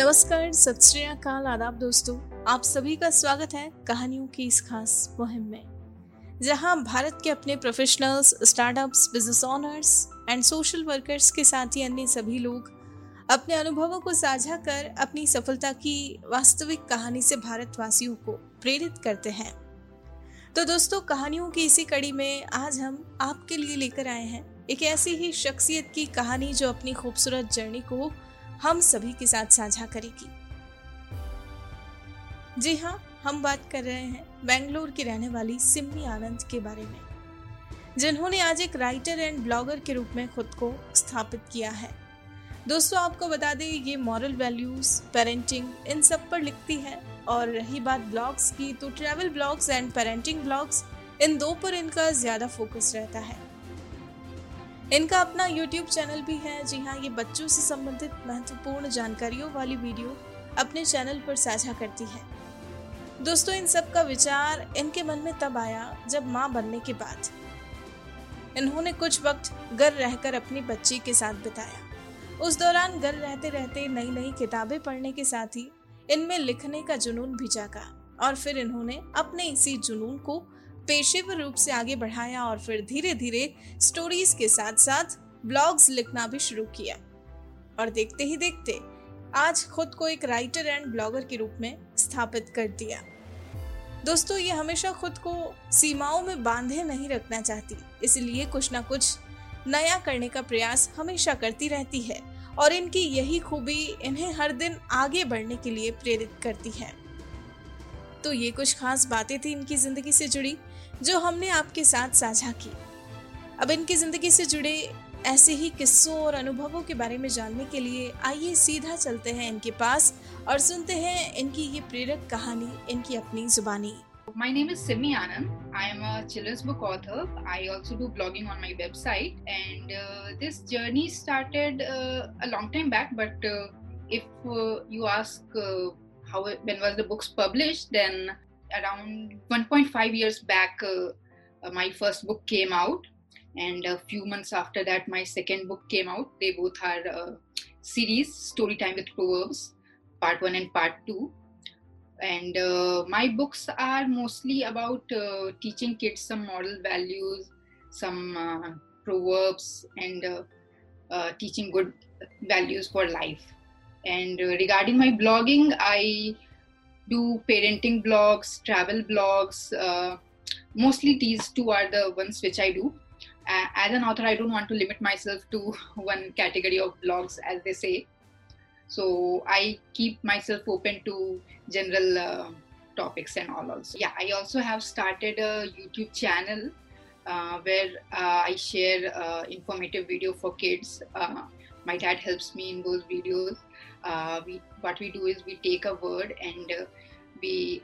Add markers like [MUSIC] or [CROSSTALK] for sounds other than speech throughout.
नमस्कार, सत श्री अकाल, आदाब दोस्तों। आप सभी का स्वागत है कहानियों की इस खास मुहिम में। जहाँ भारत के अपने professionals startups business owners and social workers के साथ ही अन्य सभी लोग अपने अनुभवों को साझा कर अपनी सफलता की वास्तविक कहानी से भारतवासियों को प्रेरित करते हैं। तो दोस्तों, कहानियों की इसी कड़ी में आज हम आपके लिए लेकर आए हैं। एक ऐसी ही शख्सियत की कहानी जो अपनी खूबसूरत जर्नी को हम सभी के साथ साझा करेगी। जी हाँ हम बात कर रहे हैं बेंगलोर की रहने वाली सिमी आनंद के बारे में, जिन्होंने आज एक राइटर एंड ब्लॉगर के रूप में खुद को स्थापित किया है। दोस्तों, आपको बता दें, ये मॉरल वैल्यूज़ पेरेंटिंग इन सब पर लिखती है और रही बात ब्लॉग्स की तो travel blogs and parenting blogs इन दो पर इनका ज़्यादा फोकस रहता है। इनका अपना यूट्यूब चैनल भी है। जी हाँ ये बच्चों से संबंधित महत्वपूर्ण जानकारियों वाली वीडियो अपने चैनल पर साझा करती है। दोस्तों, इन सब का विचार इनके मन में तब आया जब माँ बनने के बाद। इन्होंने कुछ वक्त घर रहकर अपनी बच्ची के साथ बिताया। उस दौरान घर रहते रहते नई नई किताबें पढ़ने के साथ ही इनमें लिखने का जुनून भी जागा और फिर इन्होंने अपने इसी जुनून को पेशेवर रूप से आगे बढ़ाया और फिर धीरे धीरे स्टोरीज के साथ साथ ब्लॉग्स लिखना भी शुरू किया। और देखते ही देखते आज खुद को एक राइटर एंड ब्लॉगर के रूप में स्थापित कर दिया। दोस्तों, ये हमेशा खुद को सीमाओं में बांधे नहीं रखना चाहती, इसलिए कुछ ना कुछ नया करने का प्रयास हमेशा करती रहती है और इनकी यही खूबी इन्हें हर दिन आगे बढ़ने के लिए प्रेरित करती है। तो ये कुछ खास बातें थी इनकी ज़िंदगी से जुड़ी। जो हमने आपके साथ साझा की अब इनकी ज़िंदगी से जुड़े ऐसे ही किस्सों और अनुभवों के बारे में जानने के लिए आइए सीधा चलते हैं इनके पास और सुनते हैं इनकी ये प्रेरक कहानी इनकी अपनी जुबानी My name is Simi Anand. I am a children's book author. I also do blogging on my website. And uh, this journey started uh, a long time back. But uh, if uh, you ask uh, how when was the books published, then around 1.5 years back, uh, my first book came out. And a few months after that my second book came out. They both are uh, series story time with proverbs part 1 and part 2 and uh, my books are mostly about uh, teaching kids some moral values some uh, proverbs and uh, uh, teaching good values for life. And regarding my blogging i do parenting blogs travel blogs mostly these two are the ones which i do uh, as an author, I don't want to limit myself to [LAUGHS] one category of blogs, as they say. So I keep myself open to general uh, topics and all. Also, yeah, I also have started a YouTube channel uh, where uh, I share uh, informative video for kids. Uh, my dad helps me in those videos. we what we do is we take a word and we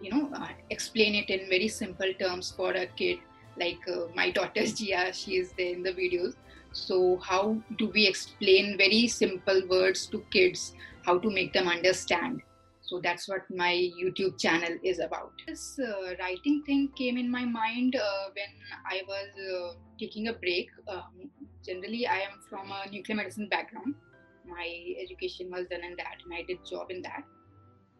you know explain it in very simple terms for a kid like uh, my daughter [LAUGHS] Gia, she is there in the videos. So, how do we explain very simple words to kids? How to make them understand? So, that's what my YouTube channel is about. This uh, writing thing came in my mind uh, when I was uh, taking a break. Um, generally, I am from a nuclear medicine background. My education was done in that, and I did job in that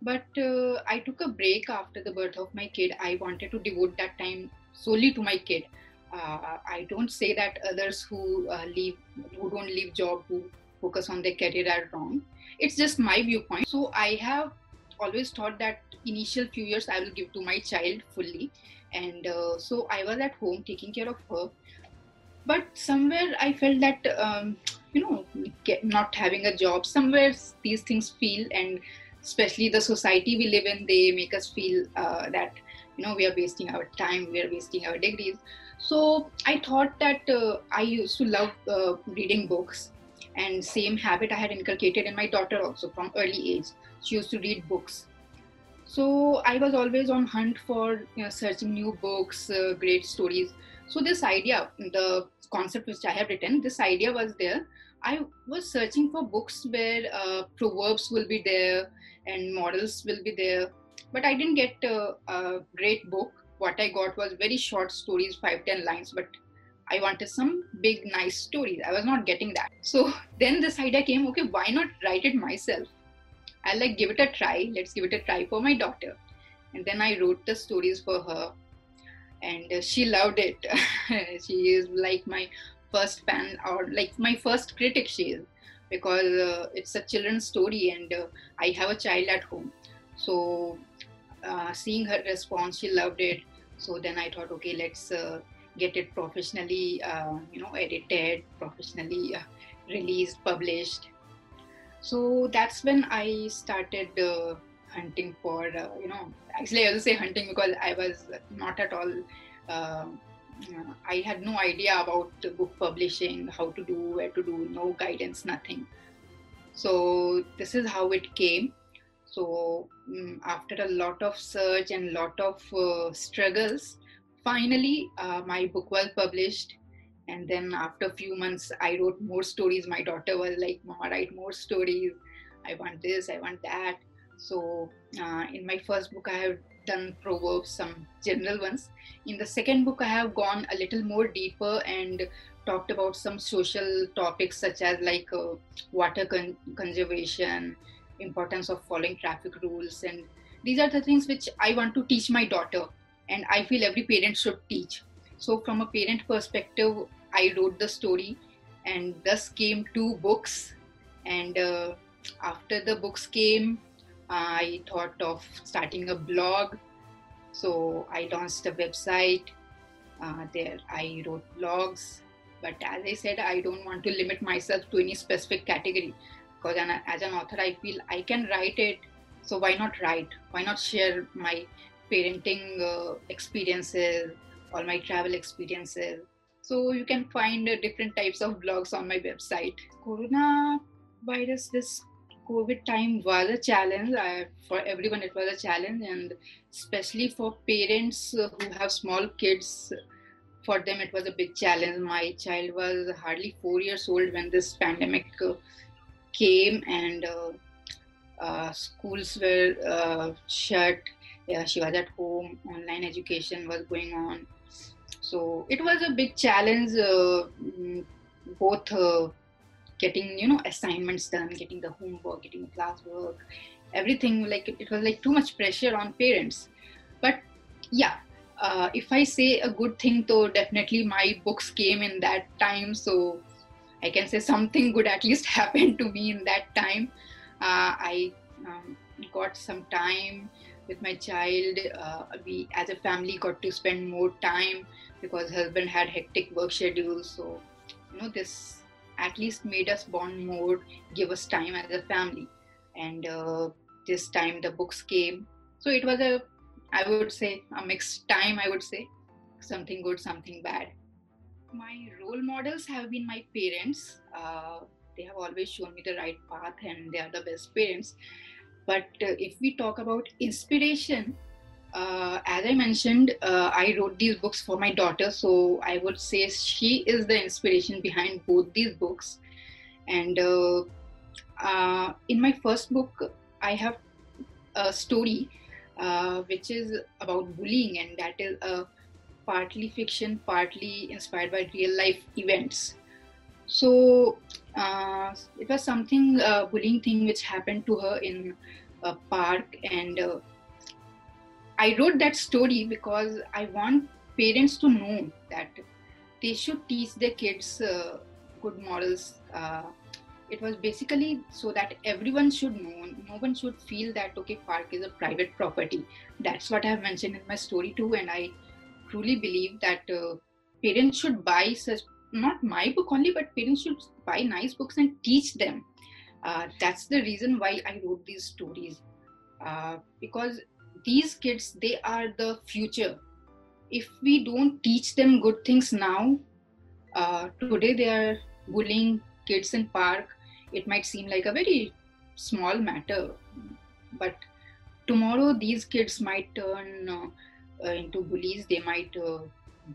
but uh, i took a break after the birth of my kid i wanted to devote that time solely to my kid. Uh, I don't say that others who uh, leave, who don't leave job, who focus on their career are wrong. It's just my viewpoint. So I have always thought that initial few years I will give to my child fully, and uh, so I was at home taking care of her. But somewhere I felt that um, you know, not having a job, somewhere these things feel and especially the society we live in, they make us feel uh, that you know we are wasting our time we are wasting our degrees. So i thought that uh, i used to love uh, reading books and same habit i had inculcated in my daughter also from early age. She used to read books. So i was always on hunt for you know, searching new books uh, great stories. So this idea the concept which i have written this idea was there. I was searching for books where uh, proverbs will be there and models will be there. But I didn't get a, a great book. What I got was very short stories, five ten lines, but I wanted some big, nice stories. I was not getting that. So [LAUGHS] then this idea came okay, why not write it myself? I'll like give it a try. Let's give it a try for my daughter. And then I wrote the stories for her, and uh, she loved it. [LAUGHS] she is like my first fan, or like my first critic. She is because uh, it's a children's story, and uh, I have a child at home. So uh, seeing her response, she loved it. So then I thought, okay, let's uh, get it professionally, uh, you know, edited, professionally released, published. So that's when i started uh, hunting for uh, you know actually i will say hunting because i was not at all uh, i had no idea about book publishing how to do where to do no guidance nothing. So this is how it came. So um, after a lot of search and lot of uh, struggles finally uh, my book was published. And then after a few months i wrote more stories. My daughter was like mama write more stories. I want this i want that. So uh, in my first book i have done proverbs some general ones. In the second book i have gone a little more deeper and talked about some social topics such as like uh, water con- conservation importance of following traffic rules. And these are the things which i want to teach my daughter and i feel every parent should teach so from a parent perspective I wrote the story, and thus came two books. And uh, after the books came, I thought of starting a blog. So I launched a website. Uh, there I wrote blogs. But as I said, I don't want to limit myself to any specific category because as an author, I feel I can write it. So why not write? Why not share my parenting uh, experiences, all my travel experiences? So you can find uh, different types of blogs on my website. Corona virus, this COVID time was a challenge. I, for everyone, it was a challenge, and especially for parents uh, who have small kids, for them it was a big challenge. My child was hardly four years old when this pandemic uh, came, and uh, uh, schools were uh, shut. Yeah, she was at home. Online education was going on so it was a big challenge, uh, mm, both uh, getting you know assignments done, getting the homework, getting the classwork, everything. Like it, was like too much pressure on parents. But yeah, uh, if I say a good thing, though, definitely my books came in that time. So I can say something good at least [LAUGHS] happened to me in that time. Uh, I um, got some time with my child. Uh, we, as a family, got to spend more time because husband had hectic work schedules so you know this at least made us bond more give us time as a family. And uh, this time the books came. So it was a i would say a mixed time i would say. Something good something bad. My role models have been my parents. Uh, they have always shown me the right path and they are the best parents but uh, if we talk about inspiration uh, as I mentioned, uh, I wrote these books for my daughter, so I would say she is the inspiration behind both these books. And uh, uh in my first book, I have a story uh, which is about bullying, and that is partly fiction, partly inspired by real life events. So it was something bullying thing which happened to her in a park, and I wrote that story because I want parents to know that they should teach their kids uh, good morals. Uh, it was basically so that everyone should know, no one should feel that, okay, park is a private property. That's what I have mentioned in my story too. And I truly believe that uh, parents should buy such, not my book only, but parents should buy nice books and teach them. Uh, that's the reason why I wrote these stories. Uh, because these kids they are the future. If we don't teach them good things now uh, today they are bullying kids in park it might seem like a very small matter. But tomorrow these kids might turn uh, uh, into bullies they might uh,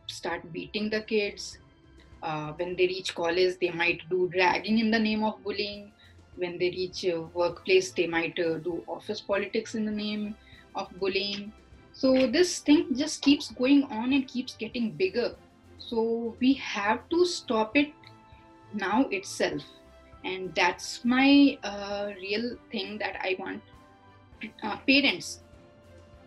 start beating the kids. Uh, when they reach college they might do dragging in the name of bullying when they reach a workplace they might uh, do office politics in the name of bullying. So this thing just keeps going on and keeps getting bigger. So we have to stop it now itself. And that's my uh, real thing that i want uh, parents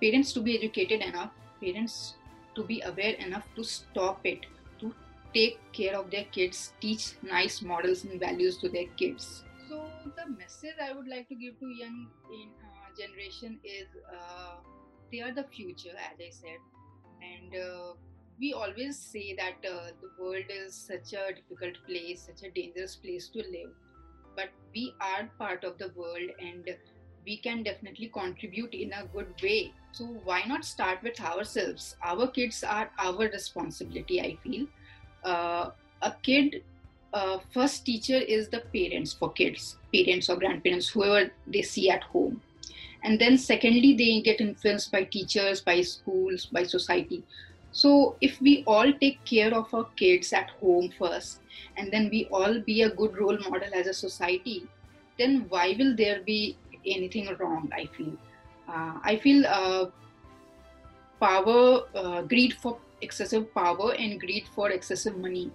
parents to be educated enough parents to be aware enough to stop it to take care of their kids teach nice models and values to their kids so the message i would like to give to young in, uh, generation is uh, they are the future as i said. And uh, we always say that uh, the world is such a difficult place such a dangerous place to live. But we are part of the world and we can definitely contribute in a good way. So why not start with ourselves? Our kids are our responsibility i feel. Uh, a kid uh, first teacher is the parents for kids parents or grandparents whoever they see at home. And then secondly they get influenced by teachers by schools by society. So if we all take care of our kids at home first and then we all be a good role model as a society then why will there be anything wrong i feel? Uh, i feel uh, power uh, greed for excessive power and greed for excessive money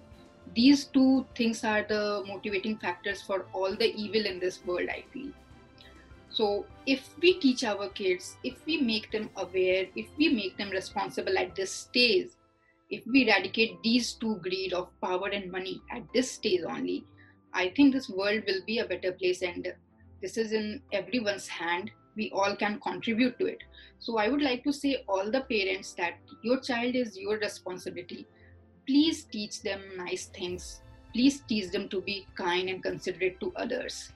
these two things are the motivating factors for all the evil in this world i feel. So if we teach our kids if we make them aware if we make them responsible at this stage if we eradicate these two greed of power and money at this stage only i think this world will be a better place and this is in everyone's hand. We all can contribute to it. So i would like to say all the parents that your child is your responsibility please teach them nice things. Please teach them to be kind and considerate to others.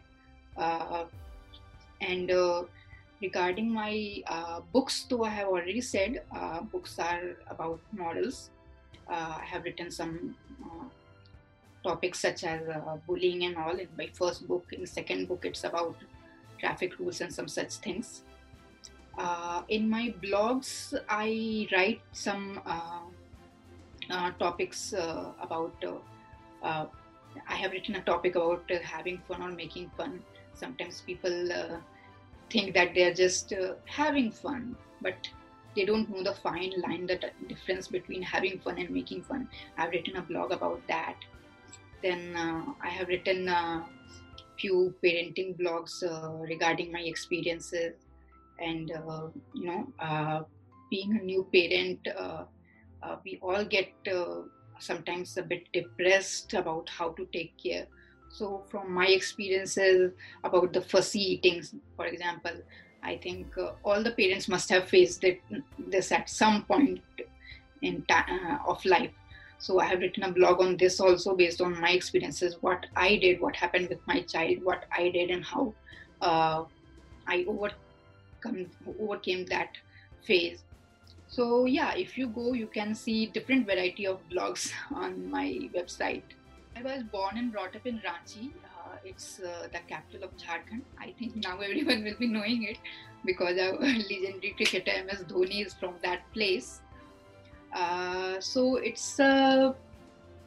Uh, and uh, regarding my uh, books though i have already said uh, books are about models uh, i have written some uh, topics such as bullying and all in my first book. In second book it's about traffic rules and some such things. In my blogs i write some topics about i have written a topic about having fun or making fun. Sometimes people uh, think that they're just uh, having fun but they don't know the fine line the difference between having fun and making fun. I've written a blog about that. Then uh, i have written a few parenting blogs uh, regarding my experiences. And uh, you know uh, being a new parent we all get sometimes a bit depressed about how to take care so, from my experiences about the fussy eating, for example, I think uh, all the parents must have faced it, this at some point in ta- uh, of life. So, I have written a blog on this also based on my experiences, what I did, what happened with my child, what I did, and how uh, I overcome overcame that phase. So, yeah, if you go, you can see different variety of blogs [LAUGHS] on my website. I was born and brought up in Ranchi. Uh, it's uh, the capital of Jharkhand. I think [LAUGHS] now everyone will be knowing it because our [LAUGHS] legendary cricketer MS Dhoni is from that place. Uh, so it's uh,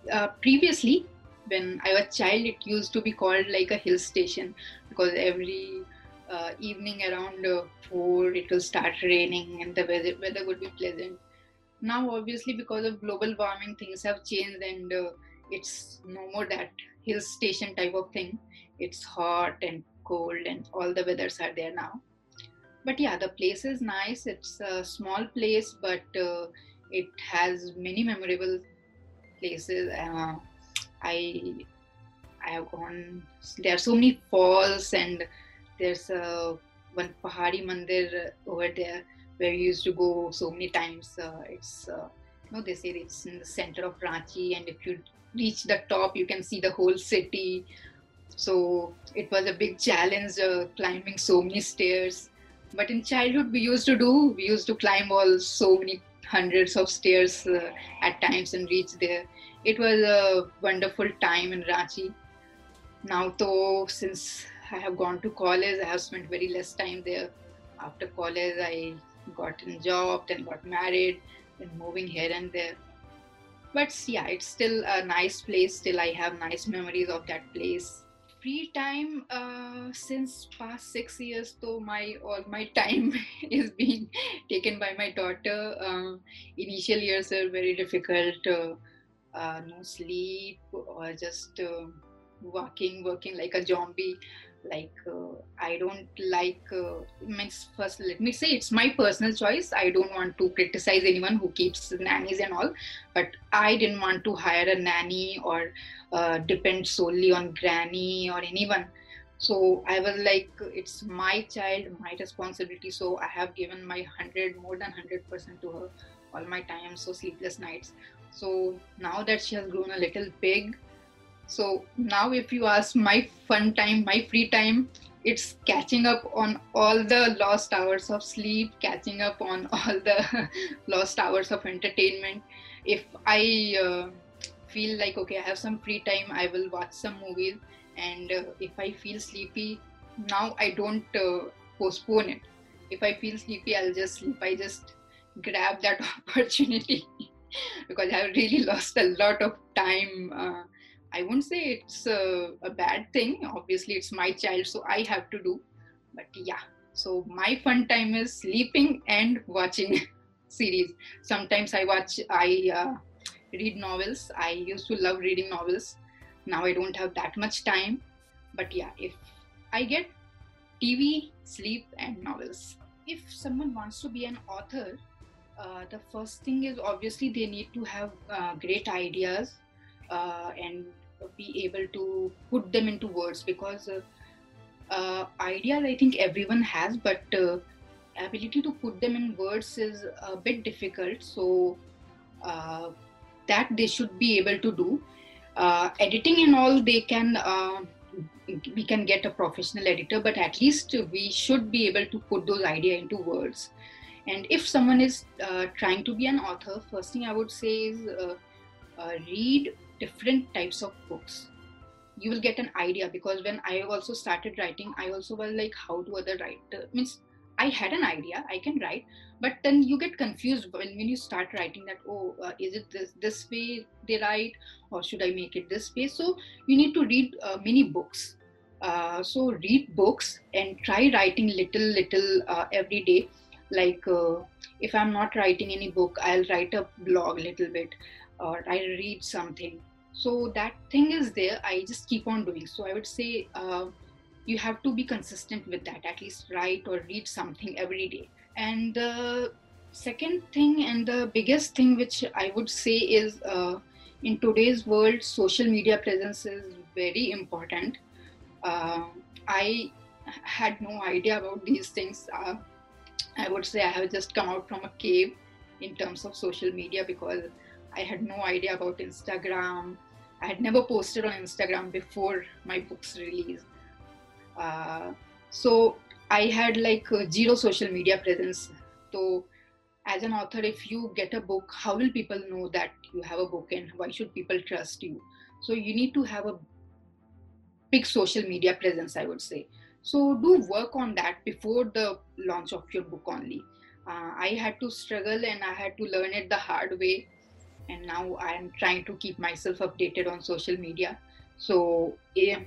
uh, previously when I was child, it used to be called like a hill station because every uh, evening around four it will start raining and the weather, weather would be pleasant. Now, obviously, because of global warming, things have changed and it's no more that hill station type of thing. It's hot and cold and all the weathers are there now. But yeah the place is nice. It's a small place but uh, it has many memorable places. Uh, i i have gone there are so many falls and there's a one pahari mandir over there where we used to go so many times. Uh, it's uh, you know they say it's in the center of ranchi and if you reach the top you can see the whole city. So it was a big challenge uh, climbing so many stairs. But in childhood we used to do we used to climb all so many hundreds of stairs uh, at times and reach there. It was a wonderful time in ranchi. Now though since i have gone to college i have spent very less time there. After college i got a job then got married and moving here and there. But yeah it's still a nice place. Still i have nice memories of that place. Free time uh, since past six years though my all my time [LAUGHS] is being [LAUGHS] taken by my daughter. Uh, initial years are very difficult uh, uh no sleep or just uh, working working like a zombie like uh, i don't like uh, means first let me say it's my personal choice. I don't want to criticize anyone who keeps nannies and all but i didn't want to hire a nanny or uh, depend solely on granny or anyone. So i was like it's my child my responsibility so i have given my 100 more than 100% to her all my time so sleepless nights. So now that she has grown a little big so now, if you ask my fun time, my free time, it's catching up on all the lost hours of sleep, catching up on [LAUGHS] all the lost hours of entertainment. If I uh, feel like, okay, I have some free time, I will watch some movies. And uh, if I feel sleepy, now I don't uh, postpone it. If I feel sleepy, I'll just sleep. I just grab that [LAUGHS] opportunity [LAUGHS] because I really lost a lot of time uh, I won't say it's a, a, bad thing. Obviously, it's my child, so I have to do. But yeah, so my fun time is sleeping and watching [LAUGHS] series. Sometimes I watch, I uh, read novels. I used to love reading novels. Now I don't have that much time. But yeah, if I get TV, sleep, and novels. If someone wants to be an author, uh, the first thing is obviously they need to have uh, great ideas uh, and be able to put them into words because uh, uh, ideas I think everyone has, but uh, ability to put them in words is a bit difficult. So uh, that they should be able to do. Uh, editing and all they can uh, we can get a professional editor, but at least we should be able to put those ideas into words. And if someone is trying to be an author, first thing I would say is read different types of books you will get an idea. Because when i also started writing i also was like how do other write uh, means i had an idea i can write but then you get confused when, when you start writing that oh uh, is it this this way they write or should i make it this way? So you need to read uh, many books. Uh, so read books and try writing little little uh, every day. Like uh, if i'm not writing any book i'll write a blog a little bit or i read something. So that thing is there i just keep on doing. So i would say uh, you have to be consistent with that at least write or read something every day. And the second thing and the biggest thing which i would say is uh, in today's world social media presence is very important. Uh, i had no idea about these things. Uh, i would say i have just come out from a cave in terms of social media because i had no idea about instagram I had never posted on Instagram before my book's release. Uh, so I had like uh, zero social media presence. So as an author, if you get a book, how will people know that you have a book and why should people trust you? So you need to have a big social media presence, I would say. So do work on that before the launch of your book only. Uh, I had to struggle and I had to learn it the hard way and now i'm trying to keep myself updated on social media. So if,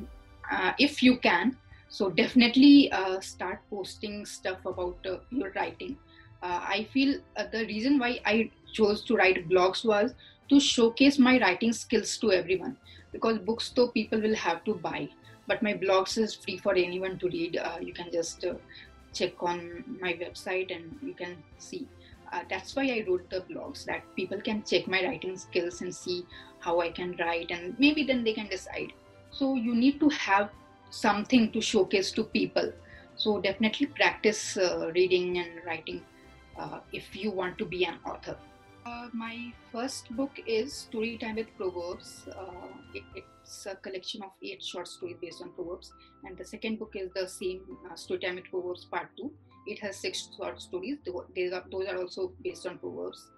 uh, if you can so definitely uh, start posting stuff about uh, your writing. Uh, i feel uh, the reason why i chose to write blogs was to showcase my writing skills to everyone. Because books though people will have to buy. But my blogs is free for anyone to read. Uh, you can just check on my website and you can see uh, that's why I wrote the blogs that people can check my writing skills and see how I can write, and maybe then they can decide. So you need to have something to showcase to people. So definitely practice uh, reading and writing uh, if you want to be an author. Uh, my first book is Story Time with Proverbs. Uh, it, it's a collection of eight short stories based on Proverbs, and the second book is the same uh, Story Time with Proverbs Part Two it has six short stories. Those are, also based on proverbs.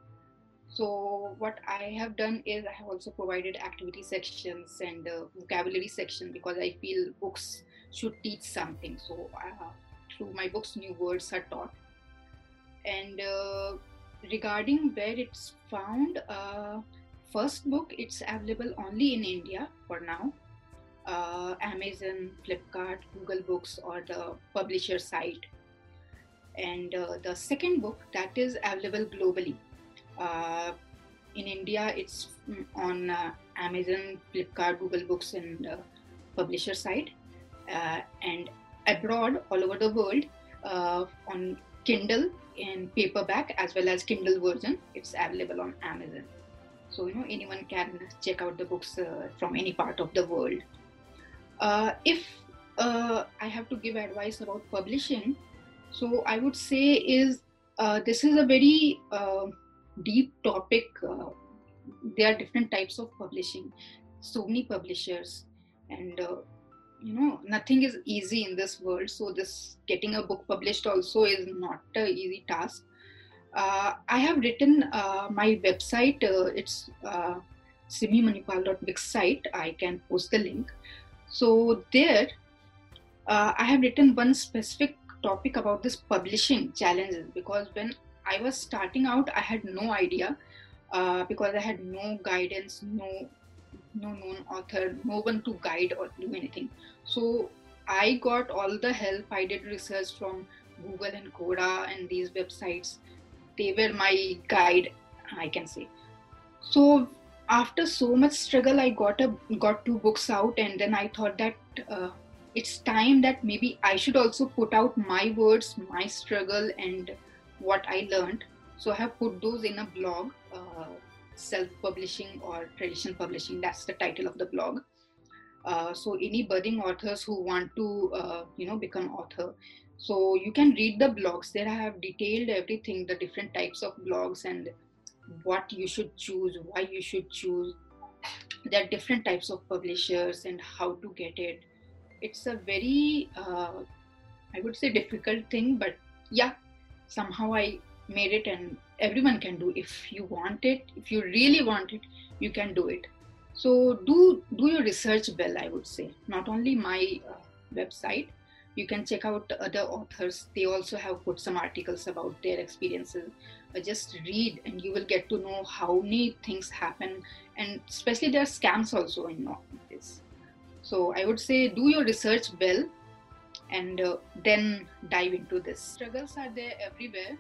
So what I have done is I have also provided activity sections and uh, vocabulary section because I feel books should teach something. So uh, through my books, new words are taught. And uh, regarding where it's found, uh, first book it's available only in India for now. Uh, Amazon, Flipkart, Google Books, or the publisher site and uh, the second book that is available globally uh, in india it's mm, on uh, amazon flipkart google books and uh, publisher site, uh, and abroad, all over the world, uh, on Kindle in paperback as well as Kindle version. It's available on Amazon. So you know anyone can check out the books from any part of the world. If I have to give advice about publishing, so I would say is uh, this is a very uh, deep topic. Uh, there are different types of publishing, so many publishers, and you know nothing is easy in this world so this getting a book published also is not an easy task uh, i have written uh, my website uh, it's uh, site i can post the link so there uh, i have written one specific topic about this publishing challenges because when i was starting out i had no idea uh, because i had no guidance no no known author, no one to guide or do anything. So I got all the help. I did research from Google and Quora and these websites. They were my guide, I can say. So after so much struggle, I got a got two books out, and then I thought that uh, it's time that maybe I should also put out my words, my struggle, and what I learned. So I have put those in a blog. Uh, self-publishing or traditional publishing. That's the title of the blog. Uh, so any budding authors who want to, uh, you know, become author, so you can read the blogs. There I have detailed everything, the different types of blogs and what you should choose, why you should choose. There are different types of publishers and how to get it. It's a very, uh, I would say, difficult thing, but yeah, somehow I made it and everyone can do. If you want it if you really want it you can do it. So do do your research well i would say. Not only my uh, website. You can check out other authors. They also have put some articles about their experiences. Uh, just read and you will get to know how many things happen. And especially there are scams also in so i would say do your research well and uh, then dive into this struggles are there everywhere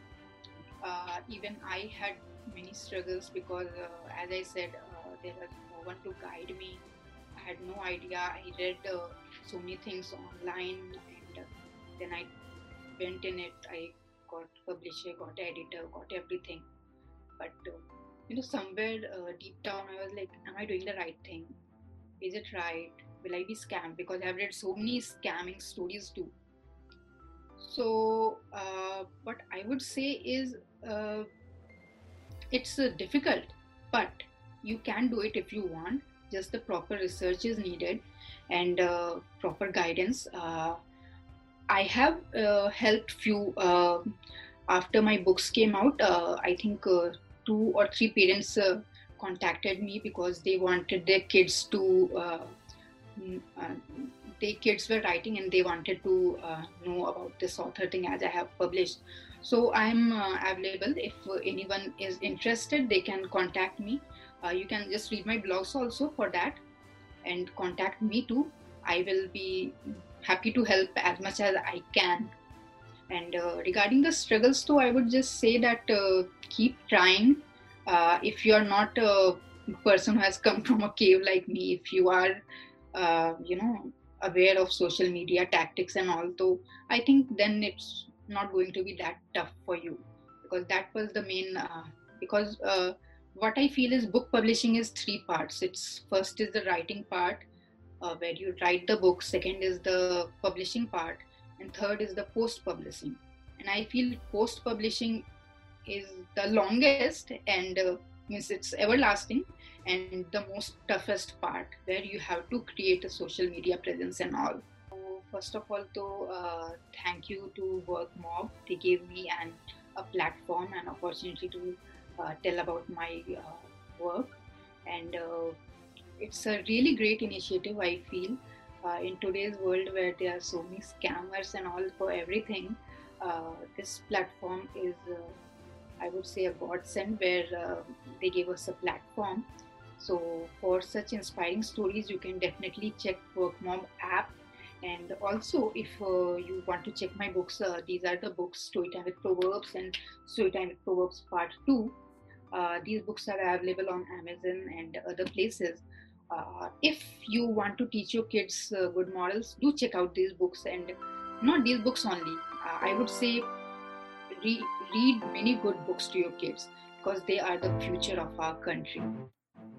uh, even I had many struggles because, uh, as I said, uh, there was no one to guide me. I had no idea. I read uh, so many things online, and uh, then I went in it. I got publisher, got editor, got everything. But you know, somewhere deep down, I was like, "Am I doing the right thing? Is it right? Will I be scammed?" Because I've read so many scamming stories too. So uh, what i would say is uh, it's uh, difficult but you can do it if you want. Just the proper research is needed and uh, proper guidance. Uh, i have uh, helped few after my books came out i think two or three parents contacted me because they wanted their kids to mm, the kids were writing and they wanted to uh, know about this author thing as I have published. So I'm uh, available. If anyone is interested, they can contact me. Uh, you can just read my blogs also for that and contact me too. I will be happy to help as much as I can. And uh, regarding the struggles too, I would just say that uh, keep trying. Uh, if you are not a person who has come [LAUGHS] from a cave like me, if you are, you know, aware of social media tactics and all though i think then it's not going to be that tough for you. Because that was the main uh, because uh, what i feel is book publishing is three parts. It's first is the writing part uh, where you write the book. Second is the publishing part. And third is the post publishing and i feel post publishing is the longest and uh, means it's everlasting and the most toughest part where you have to create a social media presence and all. First of all though uh, thank you to WorkMob. They gave me an a platform and opportunity to uh, tell about my uh, work. And uh, it's a really great initiative i feel. Uh, in today's world where there are so many scammers and all for everything this platform is I would say a godsend where they gave us a platform so for such inspiring stories, you can definitely check WorkMob app. And also, if uh, you want to check my books, uh, these are the books Storytime with Proverbs and Storytime with Proverbs Part 2. Uh, these books are available on Amazon and other places. uh, if you want to teach your kids uh, good morals, do check out these books and not these books only. Uh, I would say re- read many good books to your kids because they are the future of our country.